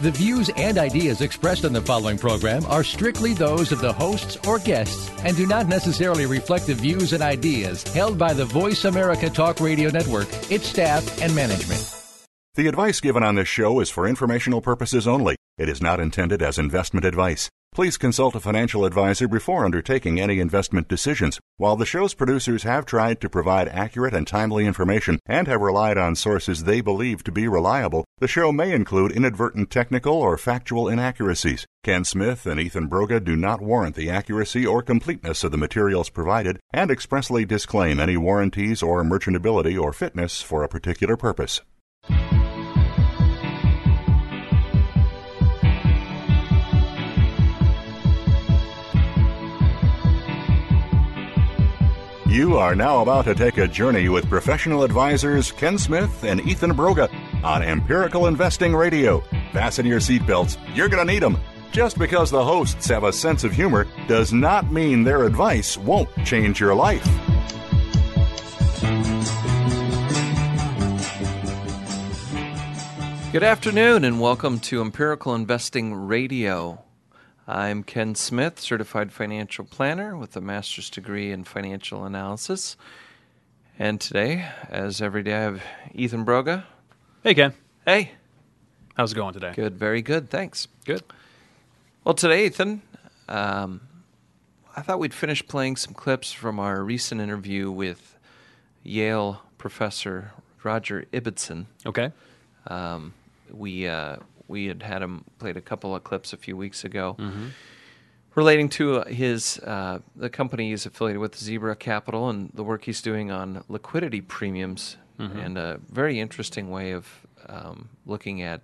The views and ideas expressed on the following program are strictly those of the hosts or guests and do not necessarily reflect the views and ideas held by the Voice America Talk Radio Network, its staff, and management. The advice given on this show is for informational purposes only. It is not intended as investment advice. Please consult a financial advisor before undertaking any investment decisions. While the show's producers have tried to provide accurate and timely information and have relied on sources they believe to be reliable, the show may include inadvertent technical or factual inaccuracies. Ken Smith and Ethan Broga do not warrant the accuracy or completeness of the materials provided and expressly disclaim any warranties or merchantability or fitness for a particular purpose. You are now about to take a journey with professional advisors Ken Smith and Ethan Broga on Empirical Investing Radio. Fasten your seatbelts, you're going to need them. Just because the hosts have a sense of humor does not mean their advice won't change your life. Good afternoon and welcome to Empirical Investing Radio. I'm Ken Smith, certified financial planner with a master's degree in financial analysis. And today, as every day, I have Ethan Broga. Hey, Ken. Hey. How's it going today? Good, very good. Thanks. Good. Well, today, Ethan, um, I thought we'd finish playing some clips from our recent interview with Yale professor Roger Ibbotson. Okay. Um, we uh, we had had him played a couple of clips a few weeks ago Mm-hmm. relating to his uh, the company he's affiliated with, Zebra Capital, and the work he's doing on liquidity premiums, Mm-hmm. and a very interesting way of um, looking at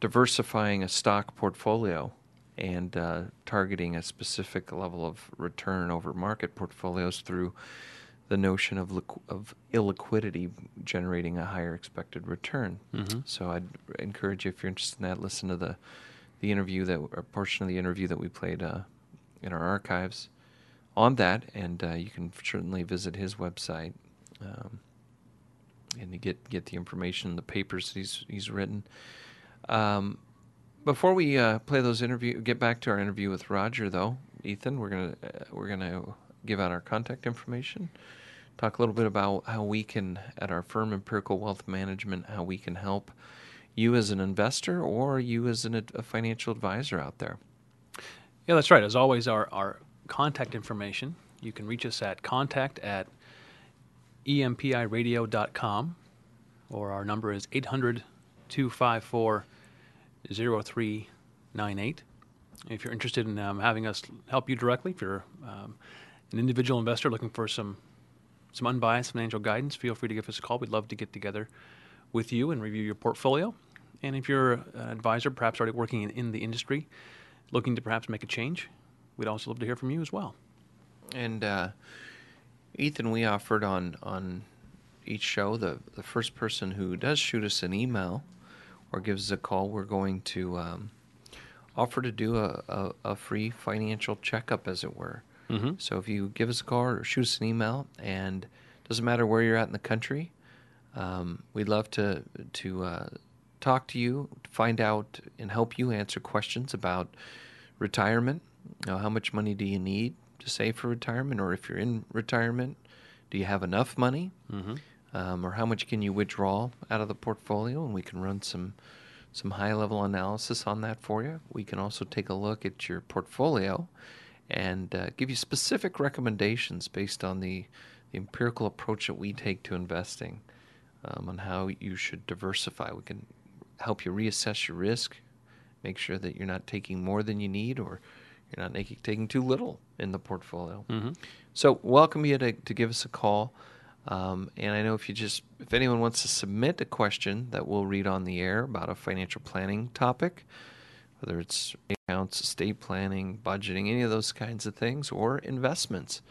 diversifying a stock portfolio and uh, targeting a specific level of return over market portfolios through the notion of liqu- of illiquidity generating a higher expected return. Mhm. So I'd encourage you if you're interested in that, listen to the the interview that or portion of the interview that we played uh, in our archives on that, and uh, you can certainly visit his website um, and get get the information, the papers he's he's written. Um, before we uh, play those interview, get back to our interview with Roger, though, Ethan, we're gonna uh, we're gonna give out our contact information. Talk a little bit about how we can, at our firm, Empirical Wealth Management, how we can help you as an investor or you as an, a financial advisor out there. Yeah, that's right. As always, our, our contact information, you can reach us at contact at empiradio.com or our number is 800 254 0398. If you're interested in um, having us help you directly, if you're um, an individual investor looking for some some unbiased financial guidance, feel free to give us a call. We'd love to get together with you and review your portfolio. And if you're an advisor, perhaps already working in, in the industry, looking to perhaps make a change, we'd also love to hear from you as well. And uh, Ethan, we offered on on each show the the first person who does shoot us an email or gives us a call, we're going to um, offer to do a, a, a free financial checkup, as it were. Mhm. So if you give us a call or shoot us an email, and doesn't matter where you're at in the country, um, we'd love to to uh, talk to you, find out, and help you answer questions about retirement. You know, how much money do you need to save for retirement, or if you're in retirement, do you have enough money, Mhm. um, or how much can you withdraw out of the portfolio? And we can run some some high level analysis on that for you. We can also take a look at your portfolio and uh, give you specific recommendations based on the, the empirical approach that we take to investing um, on how you should diversify. We can help you reassess your risk, make sure that you're not taking more than you need or you're not making, taking too little in the portfolio. Mhm. So, welcome you to, to give us a call. Um, and I know if you just, if anyone wants to submit a question that we'll read on the air about a financial planning topic, whether it's accounts, estate planning, budgeting, any of those kinds of things, or investments,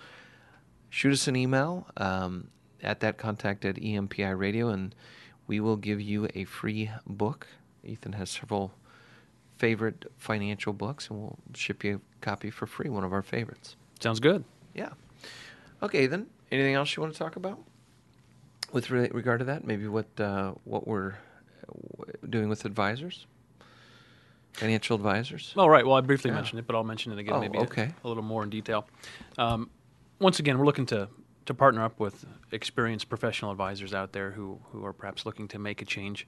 shoot us an email. Um, at that contact at EMPI Radio, and we will give you a free book. Ethan has several favorite financial books, and we'll ship you a copy for free, one of our favorites. Sounds good. Yeah. Okay, then. Anything else you want to talk about with re- regard to that? Maybe what uh, what we're uh, doing with advisors, financial advisors. All right. Well, I briefly Yeah. mentioned it, but I'll mention it again Oh, maybe okay. a, little more in detail. Um, once again, we're looking to, to partner up with experienced professional advisors out there who, who are perhaps looking to make a change.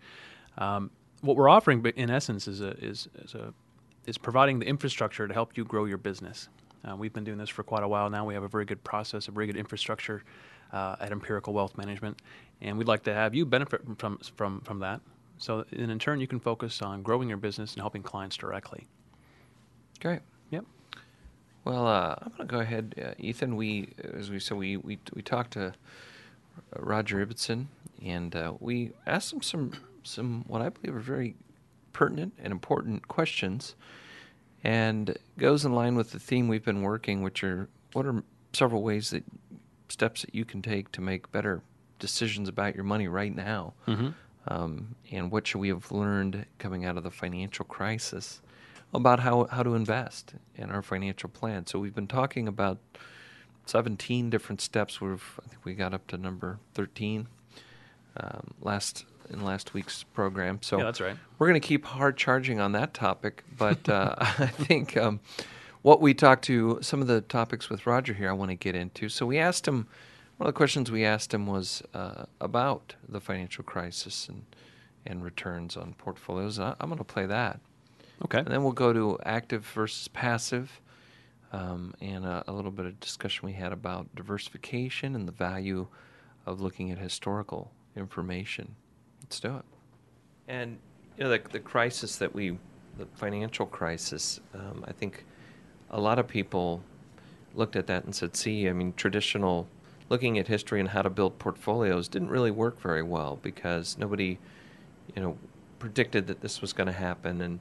Um, what we're offering, in essence, is a, is, is a is providing the infrastructure to help you grow your business. Uh, we've been doing this for quite a while now. We have a very good process, a very good infrastructure uh, at Empirical Wealth Management, and we'd like to have you benefit from from from that. So, in turn, you can focus on growing your business and helping clients directly. Great. Yep. Well, uh, I'm going to go ahead, uh, Ethan. We, as we said, we we we talked to Roger Ibbotson, and uh, we asked him some some what I believe are very pertinent and important questions, and goes in line with the theme we've been working, which are what are several ways that steps that you can take to make better decisions about your money right now, um, and what should we have learned coming out of the financial crisis about how how to invest in our financial plan. So we've been talking about 17 different steps. We've I think we got up to number 13 um, last in last week's program. So Yeah, that's right. We're going to keep hard charging on that topic, but uh, I think um, what we talked to some of the topics with Roger here, I want to get into. So we asked him. One of the questions we asked him was uh, about the financial crisis and and returns on portfolios. I, I'm going to play that. Okay. And then we'll go to active versus passive, um, and a, a little bit of discussion we had about diversification and the value of looking at historical information. Let's do it. And you know, the, the crisis that we, the financial crisis, um, I think a lot of people looked at that and said, see, I mean, traditional looking at history and how to build portfolios didn't really work very well because nobody, you know, predicted that this was going to happen. And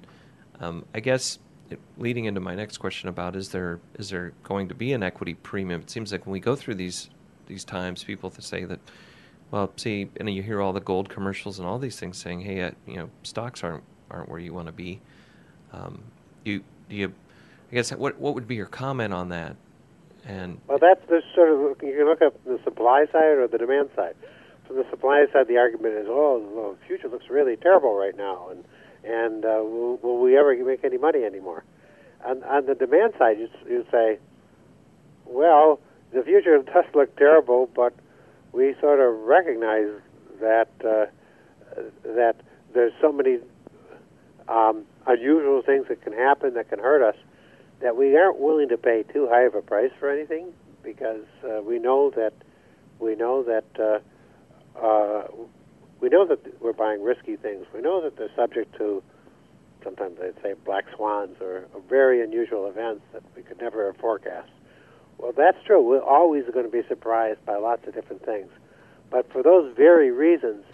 um, I guess it, leading into my next question about is there is there going to be an equity premium? It seems like when we go through these these times, people say that, well, see, and you hear all the gold commercials and all these things saying, hey, uh, you know, stocks aren't aren't where you want to be. Um, you do you? I guess what what would be your comment on that? And Well, that's the sort of you can look at the supply side or the demand side. From the supply side, the argument is, oh, the future looks really terrible right now, and and uh, will, will we ever make any money anymore? On, on the demand side, you, you say, well, the future does look terrible, but we sort of recognize that uh, that there's so many um, unusual things that can happen that can hurt us that we aren't willing to pay too high of a price for anything because uh, we know that we know that uh, uh, we know that we're buying risky things. We know that they're subject to sometimes they'd say black swans or, or very unusual events that we could never have forecast. Well, that's true. We're always going to be surprised by lots of different things. But for those very reasons,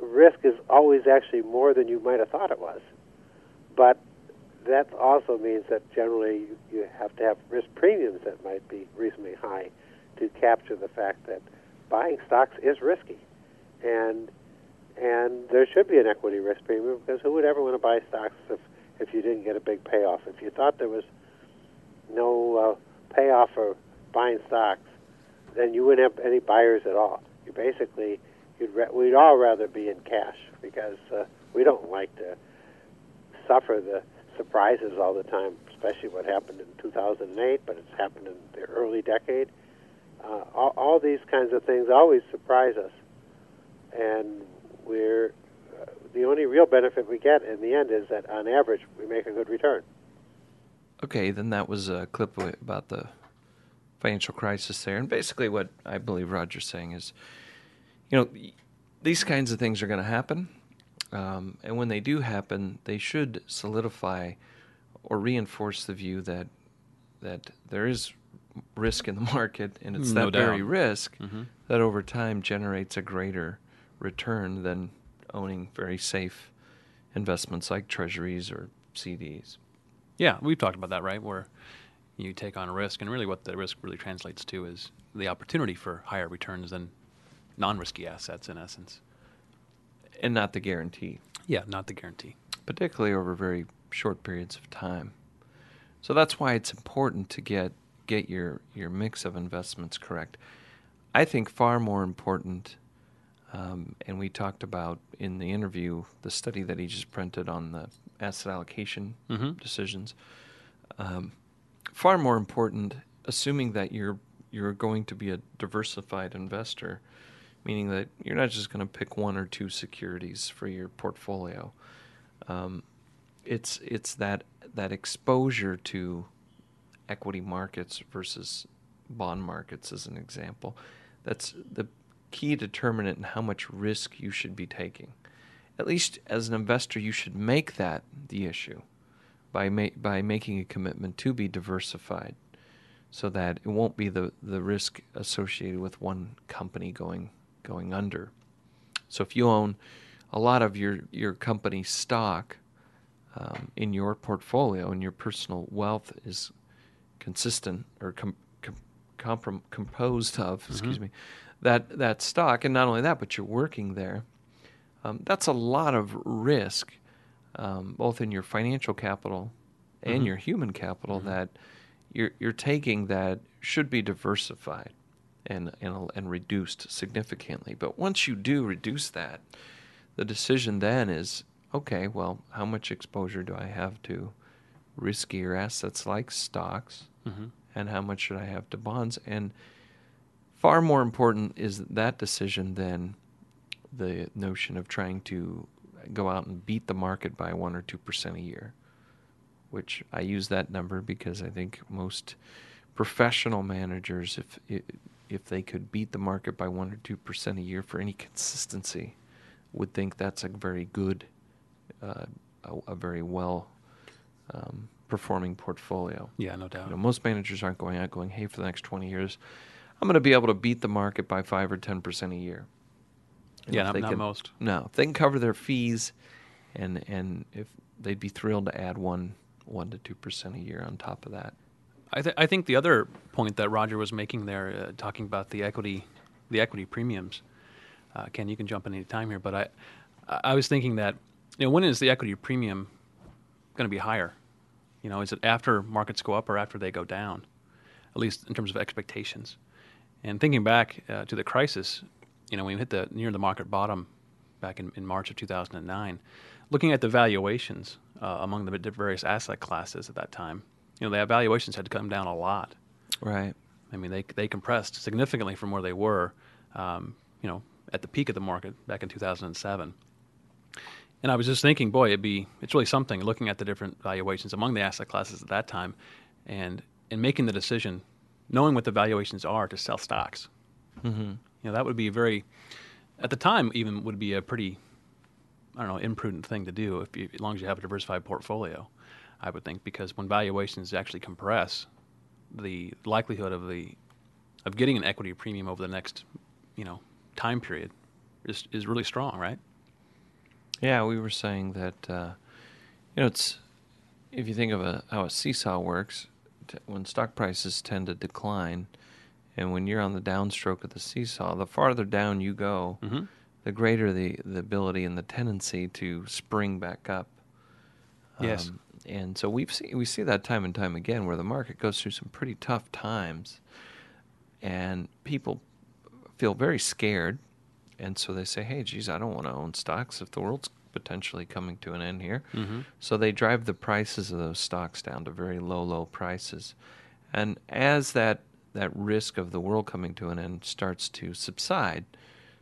risk is always actually more than you might have thought it was. But that also means that generally you, have to have risk premiums that might be reasonably high to capture the fact that buying stocks is risky. And and there should be an equity risk premium because who would ever want to buy stocks if, if you didn't get a big payoff? If you thought there was no uh, payoff for buying stocks, then you wouldn't have any buyers at all. You basically, you'd ra- we'd all rather be in cash because uh, we don't like to suffer the surprises all the time, especially what happened in 2008, but it's happened in the early decade. Uh, all, all these kinds of things always surprise us, and we're uh, the only real benefit we get in the end is that on average we make a good return. Okay, then that was a clip about the financial crisis there. And basically, what I believe Roger's saying is, you know, these kinds of things are going to happen. Um, and when they do happen, they should solidify or reinforce the view that that there is risk in the market, and it's No that very doubt. risk Mhm. that over time generates a greater return than owning very safe investments like treasuries or CDs. Yeah, we've talked about that, right? Where you take on risk, and really what the risk really translates to is the opportunity for higher returns than non-risky assets in essence. And not the guarantee. Yeah, not the guarantee. Particularly over very short periods of time. So that's why it's important to get get your, your mix of investments correct. I think far more important, um, and we talked about in the interview the study that he just printed on the asset allocation mm-hmm. decisions. Um, far more important, assuming that you're you're going to be a diversified investor, meaning that you're not just going to pick one or two securities for your portfolio. Um, it's it's that that exposure to equity markets versus bond markets, as an example. That's the key determinant in how much risk you should be taking. At least as an investor, you should make that the issue by ma- by making a commitment to be diversified, so that it won't be the, the risk associated with one company going going under. So if you own a lot of your your company stock um, in your portfolio and your personal wealth is consistent or com- com- comprom- composed of, mm-hmm. excuse me, that that stock, and not only that, but you're working there. Um, that's a lot of risk, um, both in your financial capital and mm-hmm. your human capital mm-hmm. that you're you're taking that should be diversified and and and reduced significantly. But once you do reduce that, the decision then is okay. Well, how much exposure do I have to riskier assets like stocks, mm-hmm. and how much should I have to bonds? And far more important is that decision than the notion of trying to go out and beat the market by one or two percent a year. Which I use that number because I think most professional managers, if if they could beat the market by one or two percent a year for any consistency, would think that's a very good, uh, a, a, very well um, performing portfolio. Yeah, no doubt. You know, most managers aren't going out going, "Hey, for the next twenty years, I'm going to be able to beat the market by five or ten percent a year." Yeah, not, not can, most. No, if they can cover their fees, and and if they'd be thrilled to add one one to two percent a year on top of that. I, th- I think the other point that Roger was making there, uh, talking about the equity, the equity premiums. Uh, Ken, you can jump in any time here, but I, I was thinking that, you know, when is the equity premium going to be higher? You know, is it after markets go up or after they go down? At least in terms of expectations. And thinking back uh, to the crisis, you know, when we hit the near the market bottom back in, in March of 2009, looking at the valuations uh, among the various asset classes at that time, you know, the valuations had to come down a lot. Right. I mean, they they compressed significantly from where they were, um, you know, at the peak of the market back in 2007. And I was just thinking, boy, it'd be it's really something looking at the different valuations among the asset classes at that time, and and making the decision, knowing what the valuations are to sell stocks. Mm-hmm. You know, that would be very, at the time, even would be a pretty, I don't know, imprudent thing to do if you, as long as you have a diversified portfolio. I would think, because when valuations actually compress, the likelihood of the of getting an equity premium over the next, you know, time period is is really strong, right? Yeah, we were saying that uh, you know it's if you think of a, how a seesaw works, t- when stock prices tend to decline, and when you're on the downstroke of the seesaw, the farther down you go, mm-hmm. the greater the, the ability and the tendency to spring back up. Yes. And so we've seen we see that time and time again where the market goes through some pretty tough times, and people feel very scared, and so they say, "Hey, geez, I don't want to own stocks if the world's potentially coming to an end here." Mm-hmm. So they drive the prices of those stocks down to very low, low prices, and as that that risk of the world coming to an end starts to subside,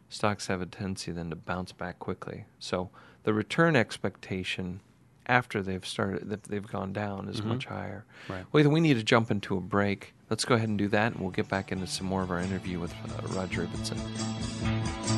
stocks have a tendency then to bounce back quickly. So the return expectation after they've started that they've gone down is mm-hmm. much higher. Right. Well, we need to jump into a break. Let's go ahead and do that, and we'll get back into some more of our interview with uh, Roger Ibbotson.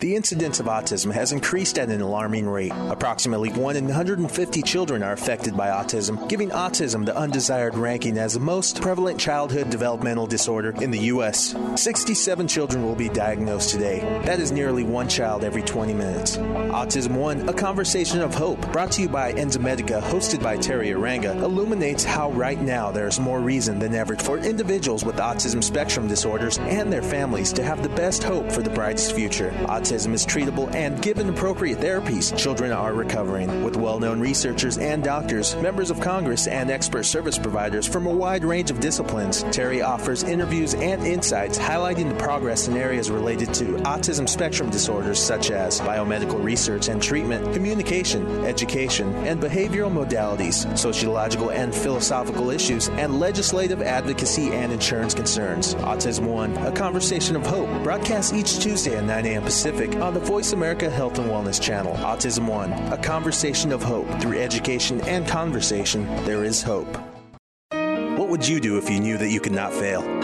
The incidence of autism has increased at an alarming rate. Approximately 1 in 150 children are affected by autism, giving autism the undesired ranking as the most prevalent childhood developmental disorder in the U.S. 67 children will be diagnosed today. That is nearly one child every 20 minutes. Autism One, a conversation of hope, brought to you by Enzymedica, hosted by Teri Arranga, illuminates how right now there is more reason than ever for individuals with autism spectrum disorders and their families to have the best hope for the brightest future. Autism is treatable, and given appropriate therapies, children are recovering. With well known researchers and doctors, members of Congress, and expert service providers from a wide range of disciplines, Teri offers interviews and insights highlighting the progress in areas related to autism spectrum disorders such as biomedical research and treatment, communication, education, and behavioral modalities, sociological and philosophical issues, and legislative advocacy and insurance concerns. Autism One, a conversation of hope, broadcasts each Tuesday at 9 a.m. Pacific on the Voice America Health and Wellness channel. Autism One, a conversation of hope. Through education and conversation, there is hope. What would you do if you knew that you could not fail?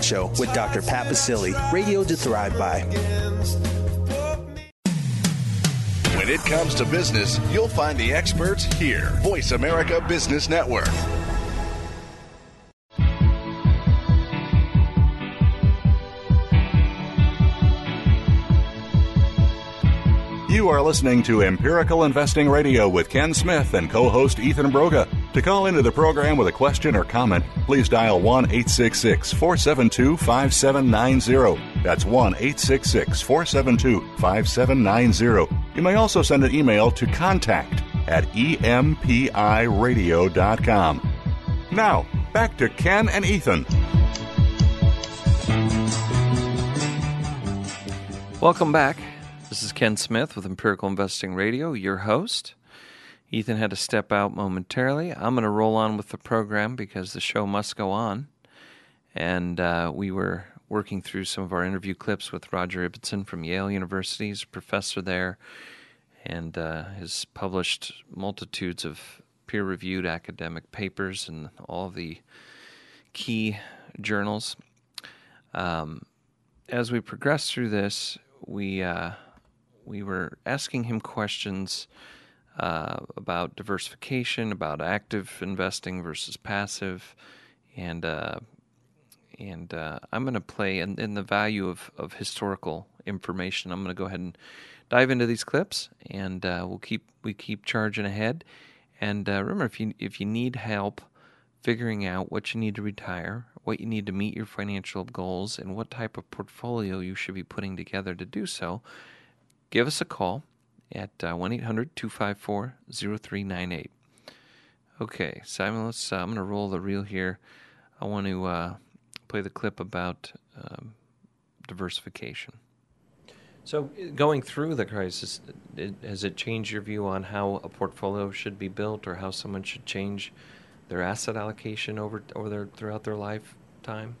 Show with Dr. Pat Baccili, radio to thrive by. When it comes to business, you'll find the experts here. Voice America Business Network. You are listening to Empirical Investing Radio with Ken Smith and co host Ethan Broga. To call into the program with a question or comment, please dial 1 866 472 5790. That's 1 866 472 5790. You may also send an email to contact at empiradio.com. Now, back to Ken and Ethan. Welcome back. This is Ken Smith with Empirical Investing Radio, your host. Ethan had to step out momentarily. I'm going to roll on with the program because the show must go on. And uh, we were working through some of our interview clips with Roger Ibbotson from Yale University. He's a professor there and uh, has published multitudes of peer reviewed academic papers in all the key journals. Um, as we progress through this, we uh, we were asking him questions uh, about diversification, about active investing versus passive, and uh, and uh, I'm going to play in, in, the value of, of historical information. I'm going to go ahead and dive into these clips, and uh, we'll keep we keep charging ahead. And uh, remember, if you if you need help figuring out what you need to retire, what you need to meet your financial goals, and what type of portfolio you should be putting together to do so give us a call at uh, 1 800 254 0398. Okay, Simon, let's, uh, I'm going to roll the reel here. I want to uh, play the clip about um, diversification. So, going through the crisis, it, has it changed your view on how a portfolio should be built, or how someone should change their asset allocation over over their throughout their lifetime?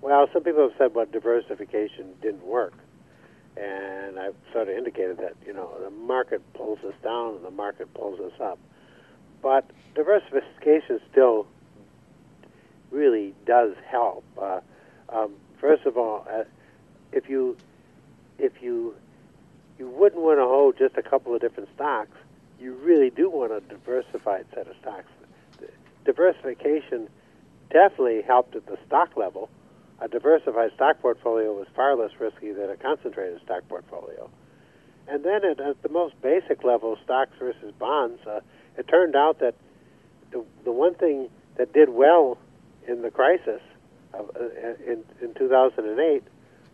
Well, some people have said, "Well, diversification didn't work." And I've sort of indicated that you know the market pulls us down and the market pulls us up. but diversification still really does help. Uh, um, first of all, uh, if you if you you wouldn't want to hold just a couple of different stocks, you really do want a diversified set of stocks. Diversification definitely helped at the stock level. A diversified stock portfolio was far less risky than a concentrated stock portfolio. And then at, at the most basic level, stocks versus bonds, uh, it turned out that the, the one thing that did well in the crisis of, uh, in, in 2008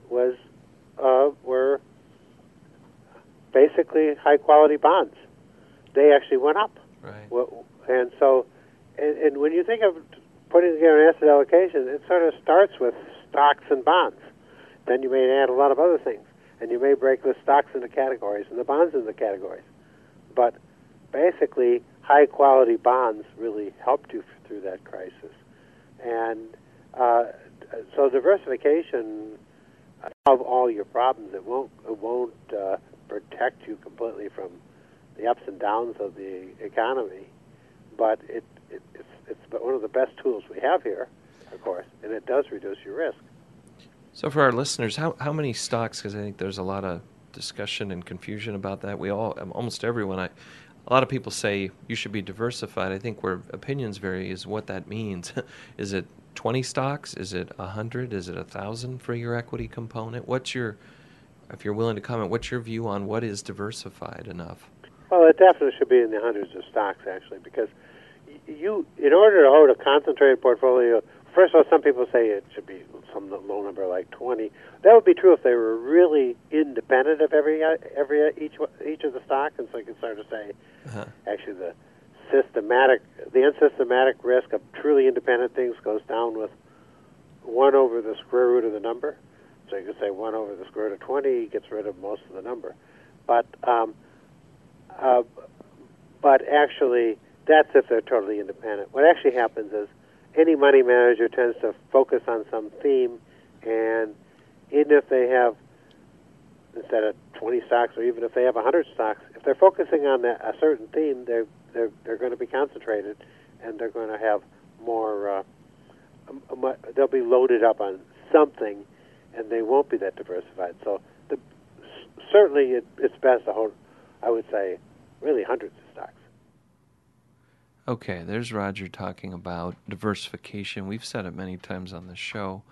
was uh, were basically high quality bonds. They actually went up. Right. And so, and, and when you think of putting together an asset allocation, it sort of starts with stocks and bonds. Then you may add a lot of other things, and you may break the stocks into categories and the bonds into categories. But basically, high quality bonds really helped you through that crisis. And uh, so diversification solve all your problems. It won't it won't uh, protect you completely from the ups and downs of the economy, but it, it it's it's one of the best tools we have here, of course, and it does reduce your risk. So for our listeners, how how many stocks? Because I think there's a lot of discussion and confusion about that. We all um, almost everyone I a lot of people say you should be diversified. I think where opinions vary is what that means. is it 20 stocks? Is it 100? Is it 1,000 for your equity component? What's your, if you're willing to comment, what's your view on what is diversified enough? Well, it definitely should be in the hundreds of stocks, actually, because you, in order to hold a concentrated portfolio, first of all, some people say it should be some low number like 20. That would be true if they were really independent of every every each each of the stocks, and so you can start to say, uh-huh. actually, the systematic, the unsystematic risk of truly independent things goes down with one over the square root of the number. So you could say one over the square root of 20 gets rid of most of the number. But um, uh, but actually, that's if they're totally independent. What actually happens is any money manager tends to focus on some theme, and even if they have instead of 20 stocks, or even if they have 100 stocks, if they're focusing on that, a certain theme, they're they're they're going to be concentrated, and they're going to have more. Uh, they'll be loaded up on something, and they won't be that diversified. So, the, certainly, it, it's best to hold. I would say, really hundreds of. Okay, there's Roger talking about diversification. We've said it many times on the show.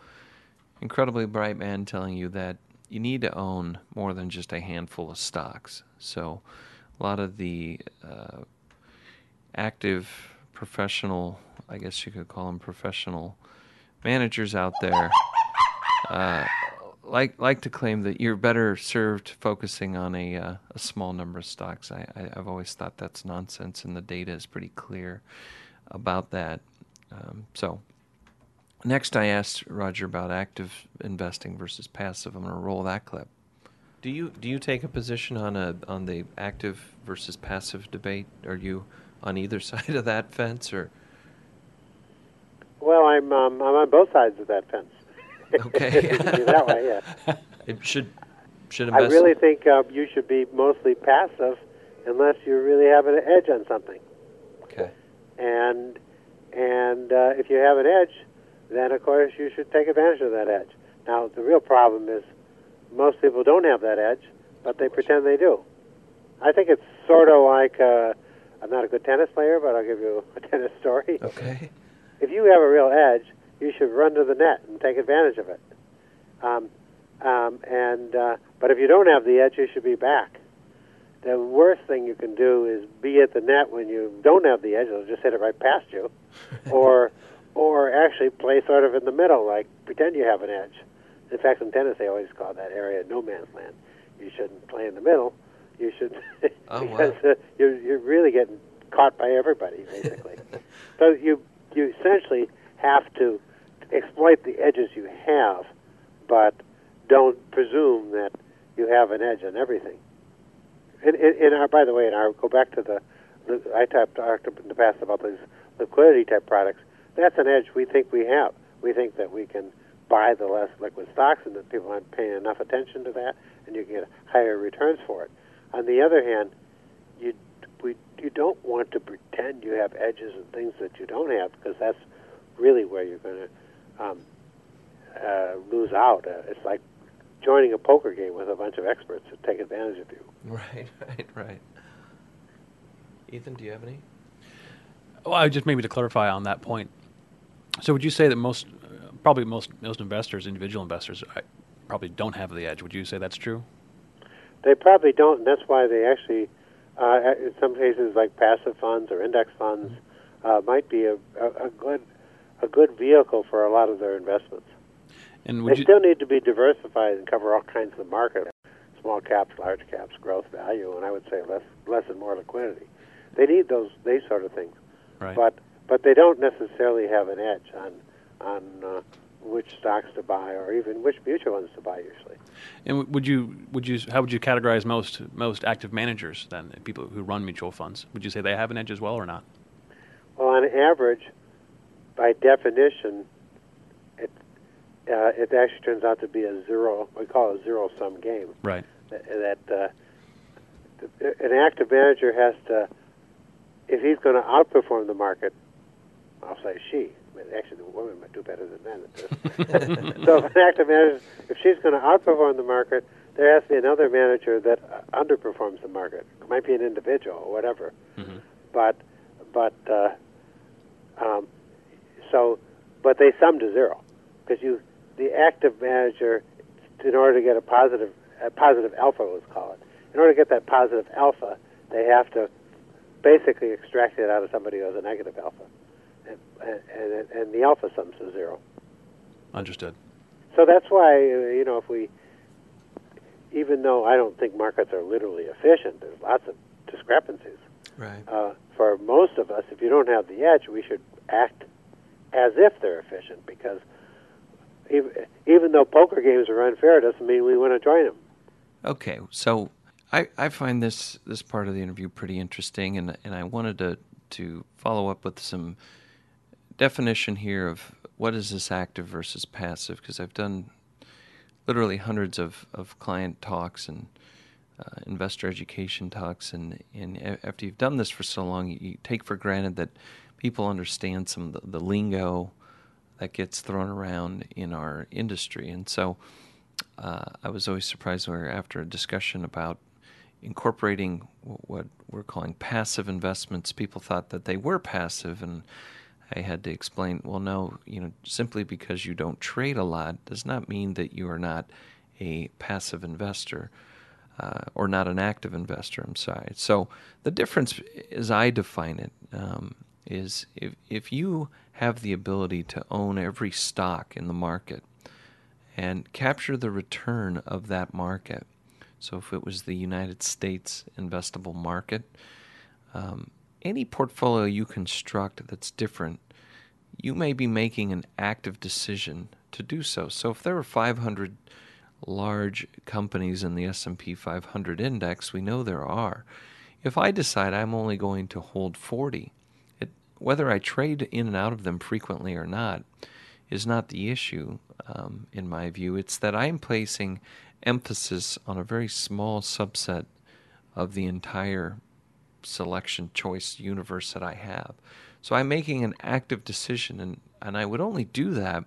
Incredibly bright man telling you that you need to own more than just a handful of stocks. So, a lot of the uh, active professional, I guess you could call them professional managers out there, uh, like like to claim that you're better served focusing on a uh, a small number of stocks. I, I have always thought that's nonsense, and the data is pretty clear about that. Um, so. Next, I asked Roger about active investing versus passive. I'm going to roll that clip. Do you do you take a position on a on the active versus passive debate? Are you on either side of that fence, or? Well, I'm um, I'm on both sides of that fence. Okay. that way, yeah. It should should invest. I really think uh, you should be mostly passive, unless you really have an edge on something. Okay. And and uh, if you have an edge, then of course you should take advantage of that edge. Now the real problem is most people don't have that edge, but they pretend they do. I think it's sort of like uh, I'm not a good tennis player, but I'll give you a tennis story. Okay. If you have a real edge, you should run to the net and take advantage of it. Um, um, and uh, but if you don't have the edge, you should be back. The worst thing you can do is be at the net when you don't have the edge; it'll just hit it right past you, or or actually play sort of in the middle, like pretend you have an edge. In fact, in tennis, they always call that area no man's land. You shouldn't play in the middle. You should oh, because wow. uh, you're you're really getting caught by everybody basically. so you you essentially have to exploit the edges you have, but don't presume that you have an edge on everything. In, in, in our, by the way, and I go back to the, the I talked in the past about these liquidity type products. That's an edge we think we have. We think that we can buy the less liquid stocks, and that people aren't paying enough attention to that, and you get higher returns for it. On the other hand, you we you don't want to pretend you have edges and things that you don't have because that's really where you're going to um, uh, lose out. Uh, it's like joining a poker game with a bunch of experts to take advantage of you. Right, right, right. Ethan, do you have any? Well, I just maybe to clarify on that point. So, would you say that most, uh, probably most most investors, individual investors, probably don't have the edge? Would you say that's true? They probably don't, and that's why they actually, uh, in some cases, like passive funds or index funds, uh, might be a, a, a good a good vehicle for a lot of their investments. And would they you, still need to be diversified and cover all kinds of the market, small caps, large caps, growth, value, and I would say less less and more liquidity. They need those these sort of things, right? but but they don't necessarily have an edge on on uh, which stocks to buy or even which mutual funds to buy usually. And would you would you how would you categorize most most active managers then people who run mutual funds? Would you say they have an edge as well or not? Well, on average, by definition, it uh, it actually turns out to be a zero. We call it a zero sum game. Right. That, uh, an active manager has to, if he's going to outperform the market, I'll say she. Actually, the women might do better than men at this. so, if an active manager, if she's going to outperform the market, there has to be another manager that uh, underperforms the market. It might be an individual or whatever, Mm-hmm. but but uh, um, so, but they sum to zero because you the active manager, in order to get a positive a positive alpha, let's call it, in order to get that positive alpha, they have to basically extract it out of somebody who has a negative alpha, and and, and the alpha sums to zero. Understood. So that's why you know if we, even though I don't think markets are literally efficient, there's lots of discrepancies. Right. Uh, for most of us, if you don't have the edge, we should act as if they're efficient because even, even though poker games are unfair, it doesn't mean we want to join them. Okay, so I, I find this this part of the interview pretty interesting, and and I wanted to to follow up with some definition here of what is this active versus passive because I've done literally hundreds of, of client talks and uh, investor education talks, and, and after you've done this for so long, you, you take for granted that people understand some of the, the lingo that gets thrown around in our industry. And so uh, I was always surprised when we were after a discussion about incorporating what we're calling passive investments. People thought that they were passive, and I had to explain, well, no, you know, simply because you don't trade a lot does not mean that you are not a passive investor. Uh, or not an active investor. I'm sorry. So the difference, as I define it, um, is if if you have the ability to own every stock in the market and capture the return of that market. So if it was the United States investable market, um, any portfolio you construct that's different, you may be making an active decision to do so. So if there were 500 large companies in the S&P 500 index, we know there are. If I decide I'm only going to hold 40, it, whether I trade in and out of them frequently or not is not the issue, um, in my view. It's that I'm placing emphasis on a very small subset of the entire selection choice universe that I have. So I'm making an active decision, and, and I would only do that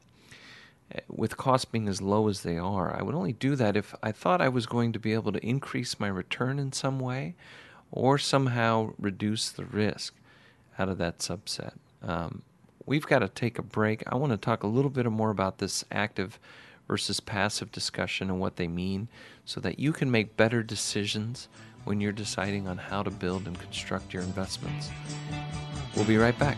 eh, with costs being as low as they are. I would only do that if I thought I was going to be able to increase my return in some way or somehow reduce the risk out of that subset. Um, we've got to take a break. I want to talk a little bit more about this active versus passive discussion and what they mean so that you can make better decisions when you're deciding on how to build and construct your investments. We'll be right back.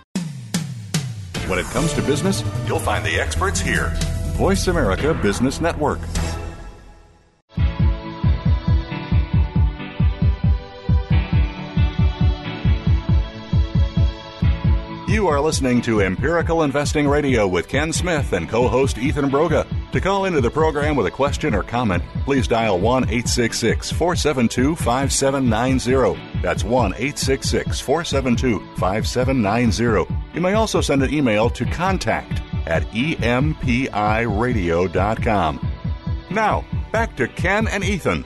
When it comes to business, you'll find the experts here. Voice America Business Network. You are listening to Empirical Investing Radio with Ken Smith and co host Ethan Broga. To call into the program with a question or comment, please dial 1 866 472 5790. That's 1 866 472 5790. You may also send an email to contact at empiradio.com. Now, back to Ken and Ethan.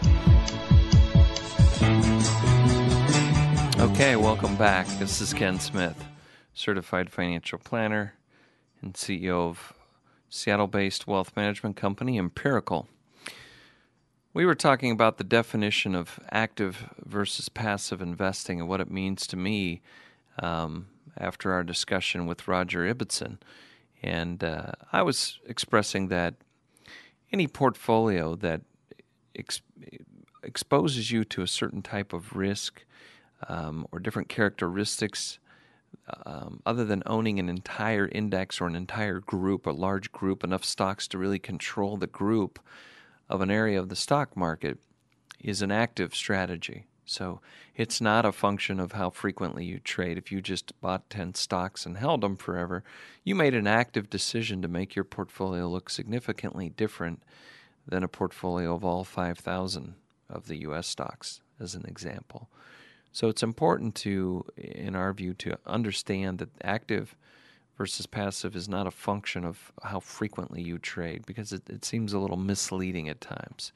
Okay, welcome back. This is Ken Smith, certified financial planner and CEO of Seattle based wealth management company Empirical. We were talking about the definition of active versus passive investing and what it means to me um, after our discussion with Roger Ibbotson. And uh, I was expressing that any portfolio that ex- exposes you to a certain type of risk um, or different characteristics um, other than owning an entire index or an entire group, a large group, enough stocks to really control the group of an area of the stock market, is an active strategy. So it's not a function of how frequently you trade. If you just bought 10 stocks and held them forever, you made an active decision to make your portfolio look significantly different than a portfolio of all 5,000 of the US stocks, as an example. So it's important to, in our view, to understand that active versus passive is not a function of how frequently you trade because it, it seems a little misleading at times.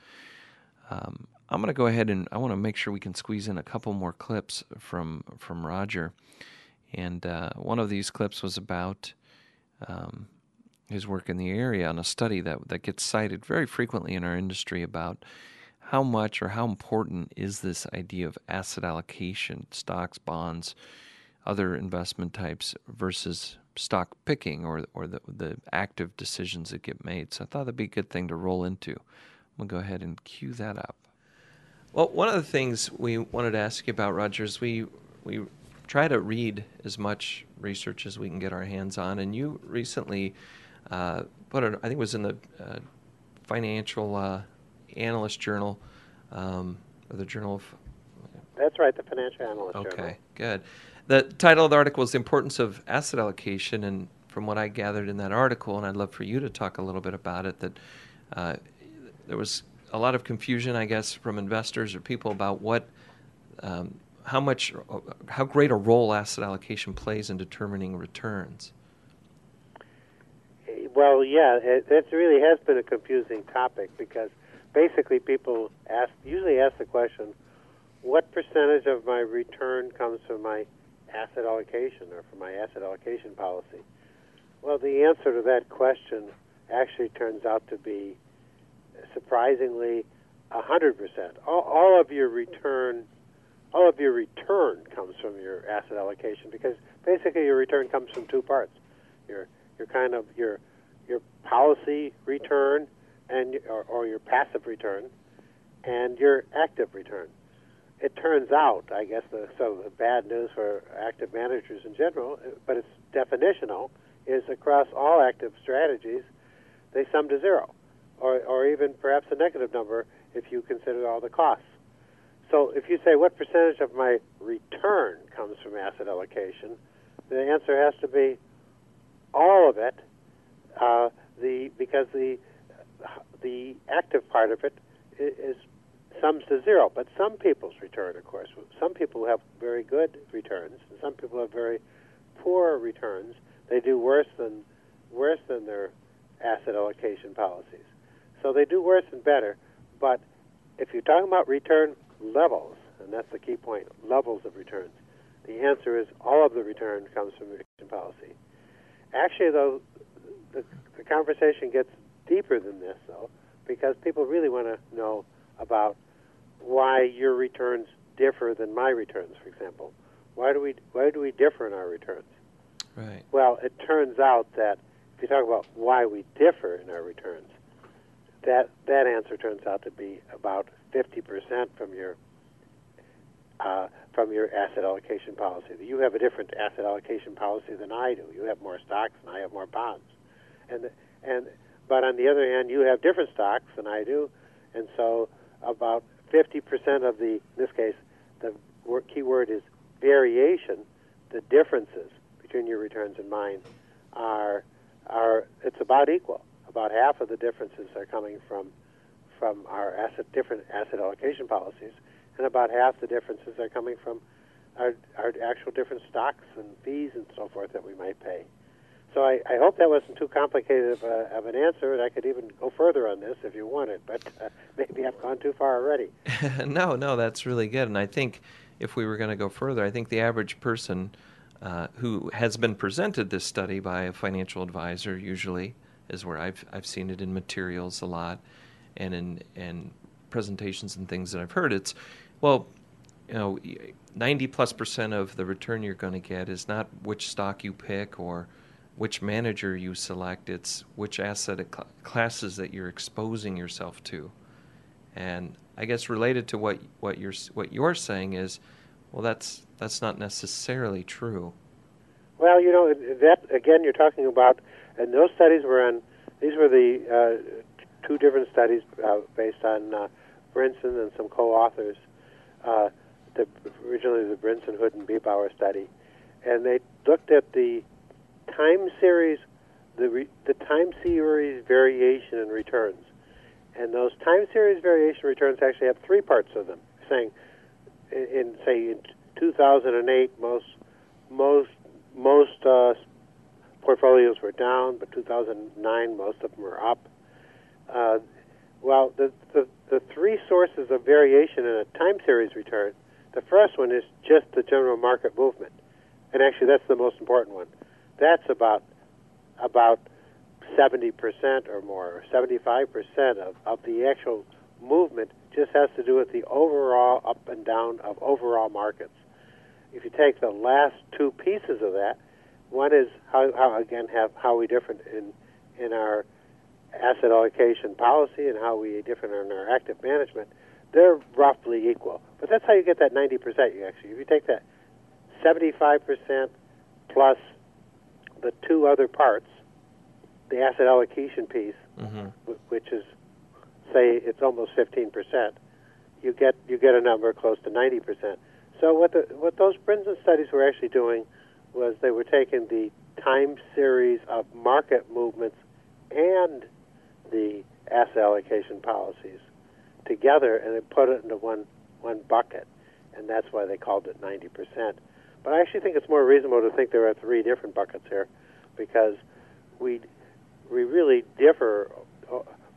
Um, I'm going to go ahead and I want to make sure we can squeeze in a couple more clips from from Roger, and uh, one of these clips was about um, his work in the area on a study that that gets cited very frequently in our industry about how much or how important is this idea of asset allocation, stocks, bonds, other investment types versus stock picking or or the the active decisions that get made. So I thought that'd be a good thing to roll into. I'm gonna go ahead and cue that up. Well, one of the things we wanted to ask you about, Roger, is we we try to read as much research as we can get our hands on, and you recently uh, put it. I think it was in the uh, financial uh, Analyst Journal, um, or the Journal of. That's right, the Financial Analyst okay, Journal. Okay, good. The title of the article is The Importance of Asset Allocation, and from what I gathered in that article, and I'd love for you to talk a little bit about it, that uh, there was a lot of confusion, I guess, from investors or people about what. Um, how much, how great a role asset allocation plays in determining returns? well, yeah, it, it really has been a confusing topic because basically people ask usually ask the question, what percentage of my return comes from my asset allocation or from my asset allocation policy? Well, the answer to that question actually turns out to be surprisingly 100%. All, all of your return all of your return comes from your asset allocation because basically your return comes from two parts. Your your kind of your your policy return and or, or your passive return and your active return. It turns out, I guess, the, so the bad news for active managers in general, uh, but it's definitional, is across all active strategies, they sum to zero, or, or even perhaps a negative number if you consider all the costs. So if you say what percentage of my return comes from asset allocation, the answer has to be all of it, uh, the because the the active part of it is sums to zero. But some people's return, of course, some people have very good returns, and some people have very poor returns. They do worse than worse than their asset allocation policies. So they do worse and better. But if you're talking about return levels, and that's the key point, levels of returns, the answer is all of the return comes from the policy. Actually, though, the, the conversation gets deeper than this, though, because people really want to know about why your returns differ than my returns, for example. Why do we why do we differ in our returns? Right. Well, it turns out that if you talk about why we differ in our returns, that that answer turns out to be about 50% from your uh, from your asset allocation policy. You have a different asset allocation policy than I do. You have more stocks and I have more bonds, and and but on the other hand, you have different stocks than I do, and so about 50% of the, in this case, the key word is variation. The differences between your returns and mine are are it's about equal. About half of the differences are coming from from our asset different asset allocation policies, and about half the differences are coming from our, our actual different stocks and fees and so forth that we might pay. So I, I hope that wasn't too complicated of, a, of an answer, and I could even go further on this if you wanted, but uh, maybe I've gone too far already. no, no, that's really good. And I think if we were going to go further, I think the average person uh, who has been presented this study by a financial advisor usually is where I've, I've seen it in materials a lot and in and presentations and things that I've heard. It's, well, you know, 90 plus percent of the return you're going to get is not which stock you pick or – which manager you select, it's which asset cl- classes that you're exposing yourself to. And I guess related to what, what you're what you're saying is, well, that's that's not necessarily true. Well, you know that again, you're talking about, and those studies were on. These were the uh, two different studies uh, based on uh, Brinson and some co-authors. Uh, the, originally, the Brinson, Hood, and Beebower study, and they looked at the time series, the re, the time series variation in returns, and those time series variation returns actually have three parts of them. Saying, in, in say in 2008, most most most uh, portfolios were down, but 2009 most of them were up. Uh, well, the, the the three sources of variation in a time series return. The first one is just the general market movement, and actually that's the most important one that's about about 70% or more, 75% of, of the actual movement just has to do with the overall up and down of overall markets. If you take the last two pieces of that, one is how, how again have how we different in in our asset allocation policy and how we different in our active management. They're roughly equal, but that's how you get that 90%. You actually, if you take that 75% plus the two other parts, the asset allocation piece, mm-hmm. which is say it's almost 15%, you get you get a number close to 90%. So what the what those Brinson studies were actually doing was they were taking the time series of market movements and the asset allocation policies together and they put it into one one bucket, and that's why they called it 90%. But I actually think it's more reasonable to think there are three different buckets here, because we we really differ.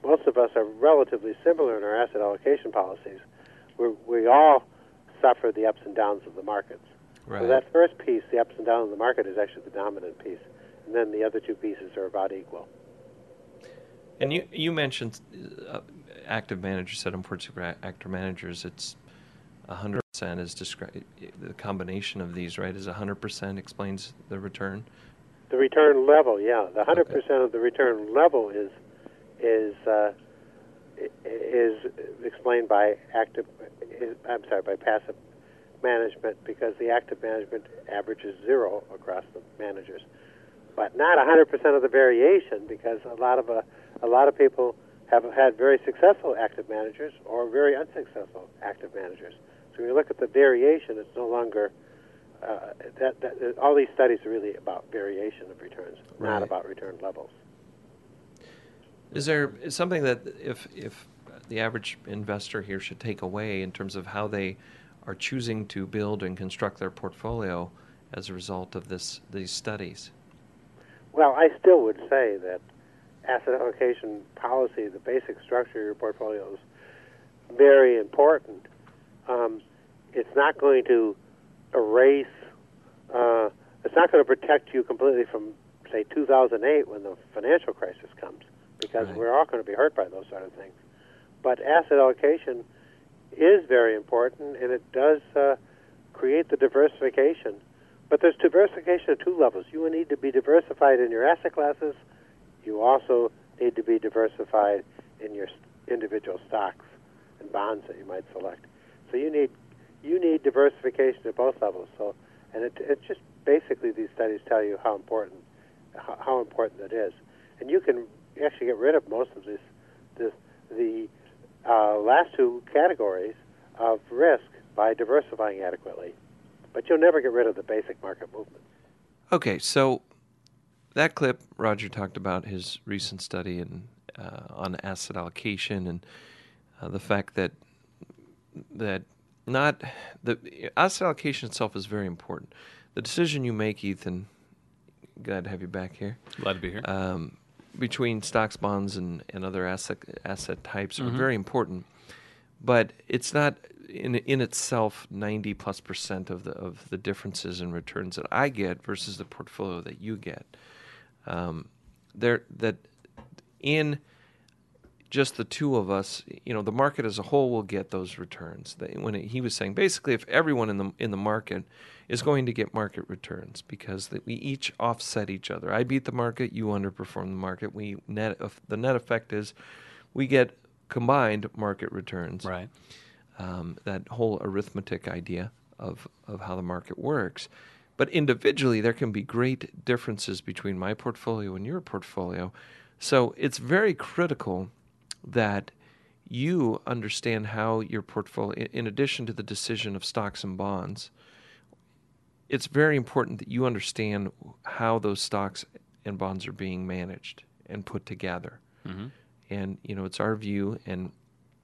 Most of us are relatively similar in our asset allocation policies. we we all suffer the ups and downs of the markets. Right. So that first piece, the ups and downs of the market, is actually the dominant piece, and then the other two pieces are about equal. And you you mentioned uh, active managers, set on super active managers. It's hundred percent is described. The combination of these, right, is hundred percent explains the return. The return level, yeah, the hundred okay. percent of the return level is is uh, is explained by active. Is, I'm sorry, by passive management because the active management averages zero across the managers, but not 100% of the variation because a lot of uh, a lot of people have had very successful active managers or very unsuccessful active managers. So when you look at the variation, it's no longer uh, that, that, all these studies are really about variation of returns, right. not about return levels. Is there something that if if the average investor here should take away in terms of how they are choosing to build and construct their portfolio as a result of this these studies? Well, I still would say that asset allocation policy, the basic structure of your portfolio, is very important. Um, it's not going to erase. Uh, it's not going to protect you completely from, say, 2008 when the financial crisis comes, because right. we're all going to be hurt by those sort of things. But asset allocation is very important, and it does uh, create the diversification. But there's diversification at two levels. You need to be diversified in your asset classes. You also need to be diversified in your individual stocks and bonds that you might select. So you need you need diversification at both levels. So, and it, it's just basically these studies tell you how important how, how important it is, and you can actually get rid of most of this this the uh, last two categories of risk by diversifying adequately, but you'll never get rid of the basic market movement. Okay, so that clip, Roger talked about his recent study in, uh, on asset allocation and uh, the fact that that not the asset allocation itself is very important. The decision you make, Ethan, glad to have you back here. Glad to be here. Um, between stocks, bonds, and, and other asset asset types mm-hmm. are very important, but it's not in in itself ninety plus percent of the of the differences in returns that I get versus the portfolio that you get. Um, there that in just the two of us, you know, the market as a whole will get those returns. when he was saying, basically, if everyone in the in the market is going to get market returns because we each offset each other. I beat the market, you underperform the market. We net the net effect is we get combined market returns. Right. Um, that whole arithmetic idea of of how the market works. But individually, there can be great differences between my portfolio and your portfolio. So it's very critical that you understand how your portfolio, in addition to the decision of stocks and bonds, it's very important that you understand how those stocks and bonds are being managed and put together. Mm-hmm. And, you know, it's our view and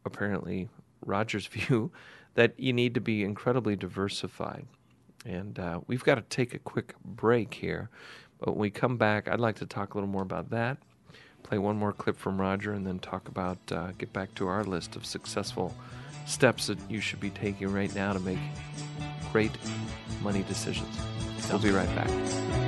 apparently Roger's view that you need to be incredibly diversified. And uh, we've got to take a quick break here. But when we come back, I'd like to talk a little more about that play one more clip from Roger, and then talk about uh, get back to our list of successful steps that you should be taking right now to make great money decisions. We'll be right back.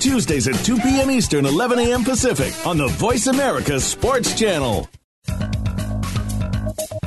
Tuesdays at 2 p.m. Eastern, 11 a.m. Pacific on the Voice America Sports Channel.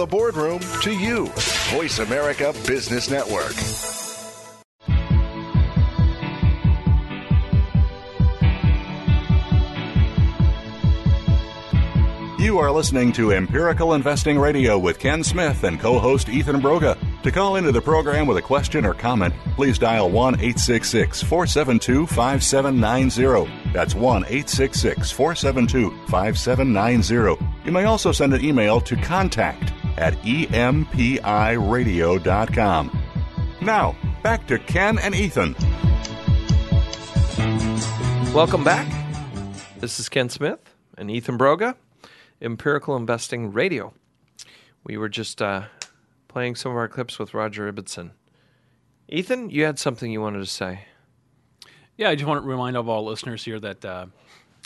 The boardroom to you, Voice America Business Network. You are listening to Empirical Investing Radio with Ken Smith and co host Ethan Broga. To call into the program with a question or comment, please dial 1 866 472 5790. That's 1 866 472 5790. You may also send an email to contact at empiradio.com. Now, back to Ken and Ethan. Welcome back. This is Ken Smith and Ethan Broga, Empirical Investing Radio. We were just uh, playing some of our clips with Roger Ibbotson. Ethan, you had something you wanted to say. Yeah, I just want to remind all of our listeners here that uh,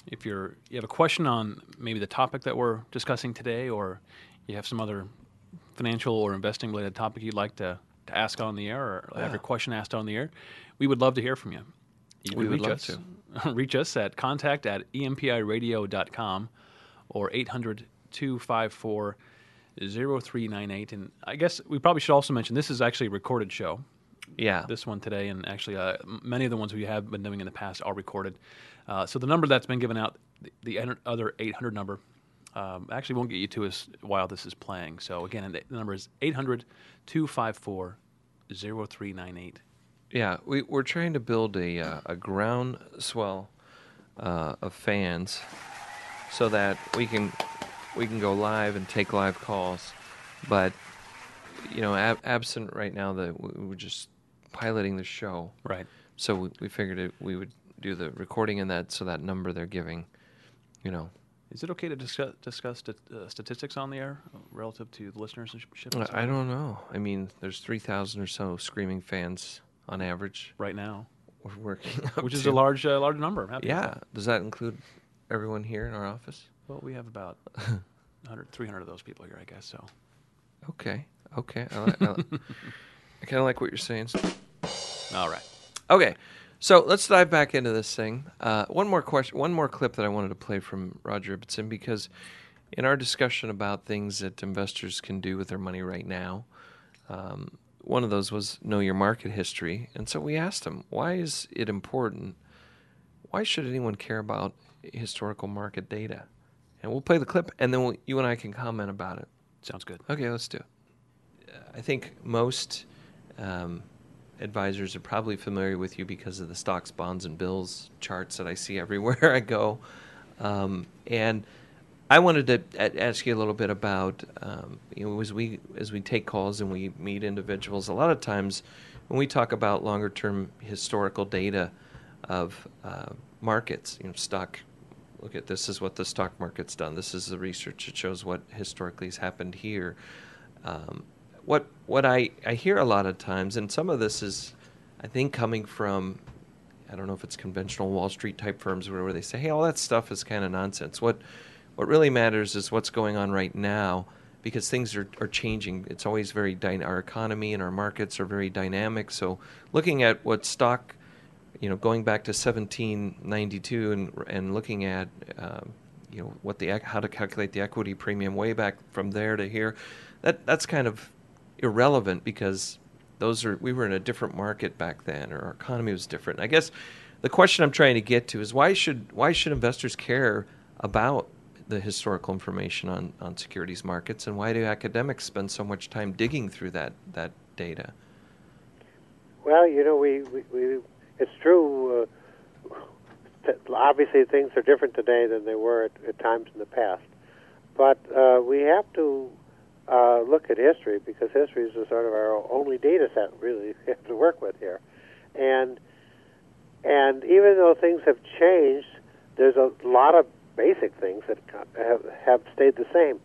if you're you have a question on maybe the topic that we're discussing today, or you have some other financial or investing related topic you'd like to, to ask on the air, or have your question asked on the air, we would love to hear from you. You We would reach love us, reach us at contact at empiradio.com or 800 254 0398. And I guess we probably should also mention this is actually a recorded show. Yeah. This one today, and actually, uh, many of the ones we have been doing in the past are recorded. Uh, so the number that's been given out, the, the other 800 number, um, actually won't get you to us while this is playing. So again, the number is 800 254 0398. Yeah, we, we're trying to build a, uh, a groundswell uh, of fans so that we can we can go live and take live calls. But you know, ab- absent right now, that we- we're just piloting the show. Right. So we, we figured it, we would do the recording in that so that number they're giving, you know. Is it okay to discuss, discuss st- uh, statistics on the air uh, relative to the listenership? I I don't know. I mean, there's 3,000 or so screaming fans on average right now, we're working up which is to. a large, uh, large number. Happy Yeah. Does that include everyone here in our office? Well, we have about 100, 300 of those people here, I guess. So Okay. Okay. I, li- I, li- I kind of like what you're saying. All right. Okay. So let's dive back into this thing. Uh, one more question, one more clip that I wanted to play from Roger Ibbotson because in our discussion about things that investors can do with their money right now, um, one of those was know your market history. And so we asked him, why is it important? Why should anyone care about historical market data? And we'll play the clip, and then we'll, you and I can comment about it. Sounds good. Okay, let's do it. I think most um, advisors are probably familiar with you because of the stocks, bonds, and bills charts that I see everywhere I go. Um, and I wanted to ask you a little bit about um, you know as we as we take calls and we meet individuals. A lot of times when we talk about longer term historical data of uh, markets, you know, stock. Look at this is what the stock market's done. This is the research that shows what historically has happened here. Um, what what I, I hear a lot of times, and some of this is, I think, coming from I don't know if it's conventional Wall Street type firms where, they say, hey, all that stuff is kind of nonsense. What what really matters is what's going on right now because things are, are changing. It's always very dy- our economy and our markets are very dynamic. So looking at what stock, you know, going back to 1792 and and looking at um, you know what the how to calculate the equity premium way back from there to here, that that's kind of irrelevant because those are we were in a different market back then, or our economy was different. I guess the question I'm trying to get to is why should why should investors care about the historical information on, on securities markets, and why do academics spend so much time digging through that that data? Well, you know, we, we, we it's true. Uh, obviously, things are different today than they were at, at times in the past, but uh, we have to uh, look at history because history is sort of our only data set really to work with here, and and even though things have changed, there's a lot of basic things that have, have stayed the same.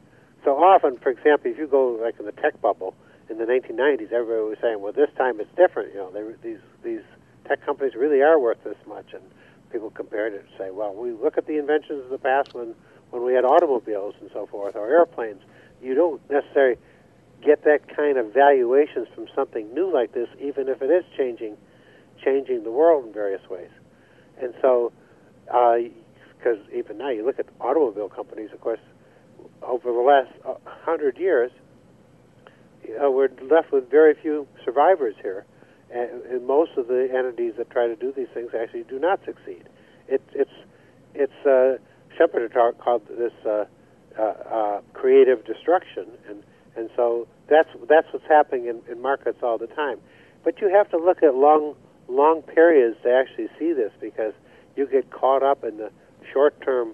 So often, for example, if you go like in the tech bubble in the 1990s, everybody was saying, "Well, this time it's different." You know, they, these these tech companies really are worth this much, and people compared it and say, "Well, we look at the inventions of the past when when we had automobiles and so forth, or airplanes. You don't necessarily get that kind of valuations from something new like this, even if it is changing changing the world in various ways." And so, uh, because even now you look at automobile companies, of course, over the last uh, hundred years, uh, we're left with very few survivors here, and, and, most of the entities that try to do these things actually do not succeed. It, it's it's uh, Schumpeter called this uh, uh, uh, creative destruction, and and so that's that's what's happening in, in markets all the time. But you have to look at long long periods to actually see this because you get caught up in the short term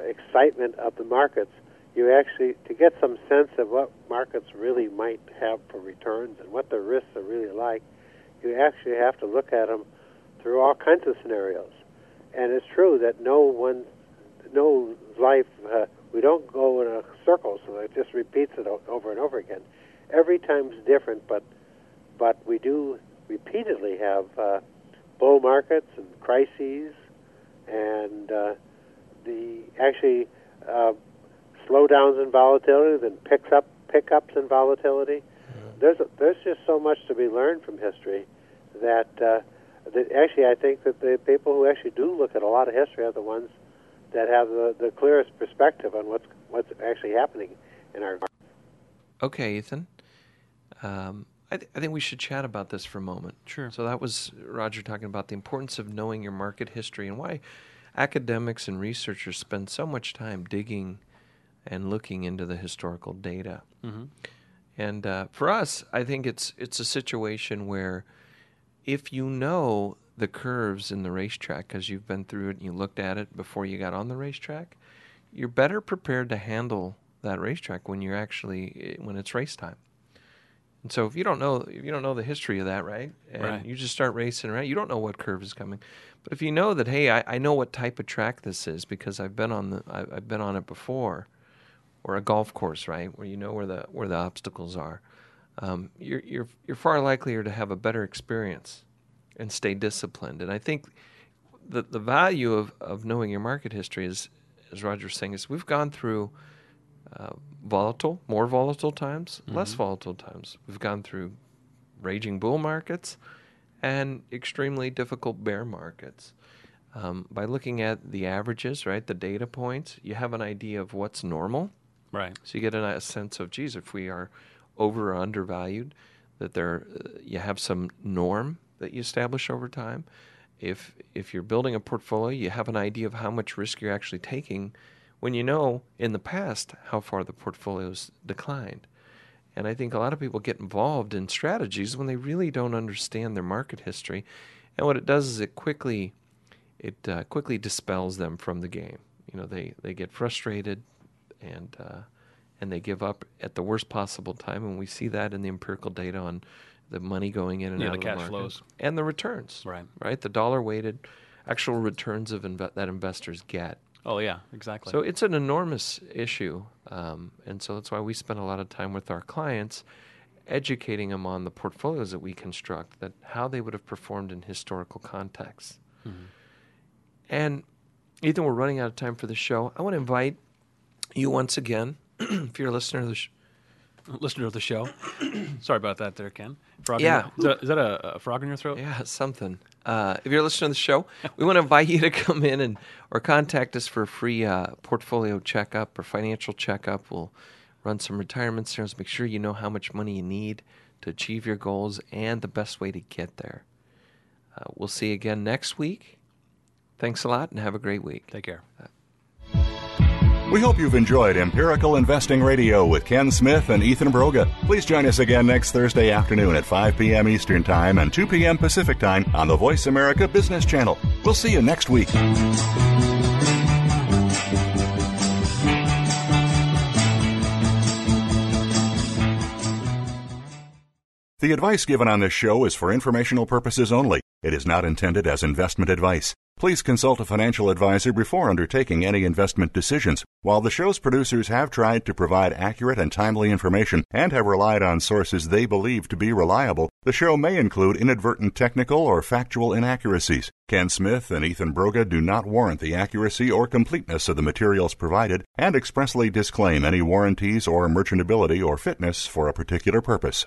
excitement of the markets, you actually, to get some sense of what markets really might have for returns and what the risks are really like, you actually have to look at them through all kinds of scenarios. And it's true that no one, no life, uh, we don't go in a circle, so it just repeats it over and over again. Every time's different, but but we do repeatedly have uh, bull markets and crises and uh, the actually uh, slowdowns in volatility, then picks up pickups in volatility. Mm-hmm. There's a, there's just so much to be learned from history that uh, that actually I think that the people who actually do look at a lot of history are the ones that have the, the clearest perspective on what's what's actually happening in our. Market. Okay, Ethan. Um, I, th- I, think we should chat about this for a moment. Sure. So that was Roger talking about the importance of knowing your market history and why academics and researchers spend so much time digging and looking into the historical data. Mm-hmm. And uh, for us, I think it's it's a situation where if you know the curves in the racetrack because you've been through it and you looked at it before you got on the racetrack, you're better prepared to handle that racetrack when you're actually when it's race time. And so if you don't know if you don't know the history of that, right? And right. you just start racing around, you don't know what curve is coming. But if you know that, hey, I, I know what type of track this is because I've been on the I, I've been on it before, or a golf course, right, where you know where the where the obstacles are, um, you're you're you're far likelier to have a better experience and stay disciplined. And I think the the value of, of knowing your market history is, as Roger was saying, is we've gone through uh, volatile, more volatile times, mm-hmm. less volatile times. We've gone through raging bull markets and extremely difficult bear markets. Um, by looking at the averages, right, the data points, you have an idea of what's normal. Right. So you get a, a sense of, geez, if we are over or undervalued, that there uh, you have some norm that you establish over time. If if you're building a portfolio, you have an idea of how much risk you're actually taking when you know in the past how far the portfolio's declined. And I think a lot of people get involved in strategies when they really don't understand their market history. And what it does is it quickly it uh, quickly dispels them from the game. You know, they, they get frustrated and uh, and they give up at the worst possible time. And we see that in the empirical data on the money going in and yeah, out the of the cash market. flows and the returns. Right. Right. The dollar weighted actual returns of inve- that investors get. Oh yeah, exactly. So it's an enormous issue, um, and so that's why we spend a lot of time with our clients, educating them on the portfolios that we construct, that how they would have performed in historical contexts. And Ethan, we're running out of time for the show. I want to invite you once again, if you're a listener to the show. Listener of the show. Sorry about that, there, Ken. Frog Yeah. is that, is that a, a frog in your throat? Yeah, something. Uh, if you're listening to the show, we want to invite you to come in and or contact us for a free uh, portfolio checkup or financial checkup. We'll run some retirement scenarios, make sure you know how much money you need to achieve your goals and the best way to get there. Uh, we'll see you again next week. Thanks a lot and have a great week. Take care. We hope you've enjoyed Empirical Investing Radio with Ken Smith and Ethan Broga. Please join us again next Thursday afternoon at 5 p.m. Eastern Time and 2 p.m. Pacific Time on the Voice America Business Channel. We'll see you next week. The advice given on this show is for informational purposes only. It is not intended as investment advice. Please consult a financial advisor before undertaking any investment decisions. While the show's producers have tried to provide accurate and timely information and have relied on sources they believe to be reliable, the show may include inadvertent technical or factual inaccuracies. Ken Smith and Ethan Broga do not warrant the accuracy or completeness of the materials provided and expressly disclaim any warranties or merchantability or fitness for a particular purpose.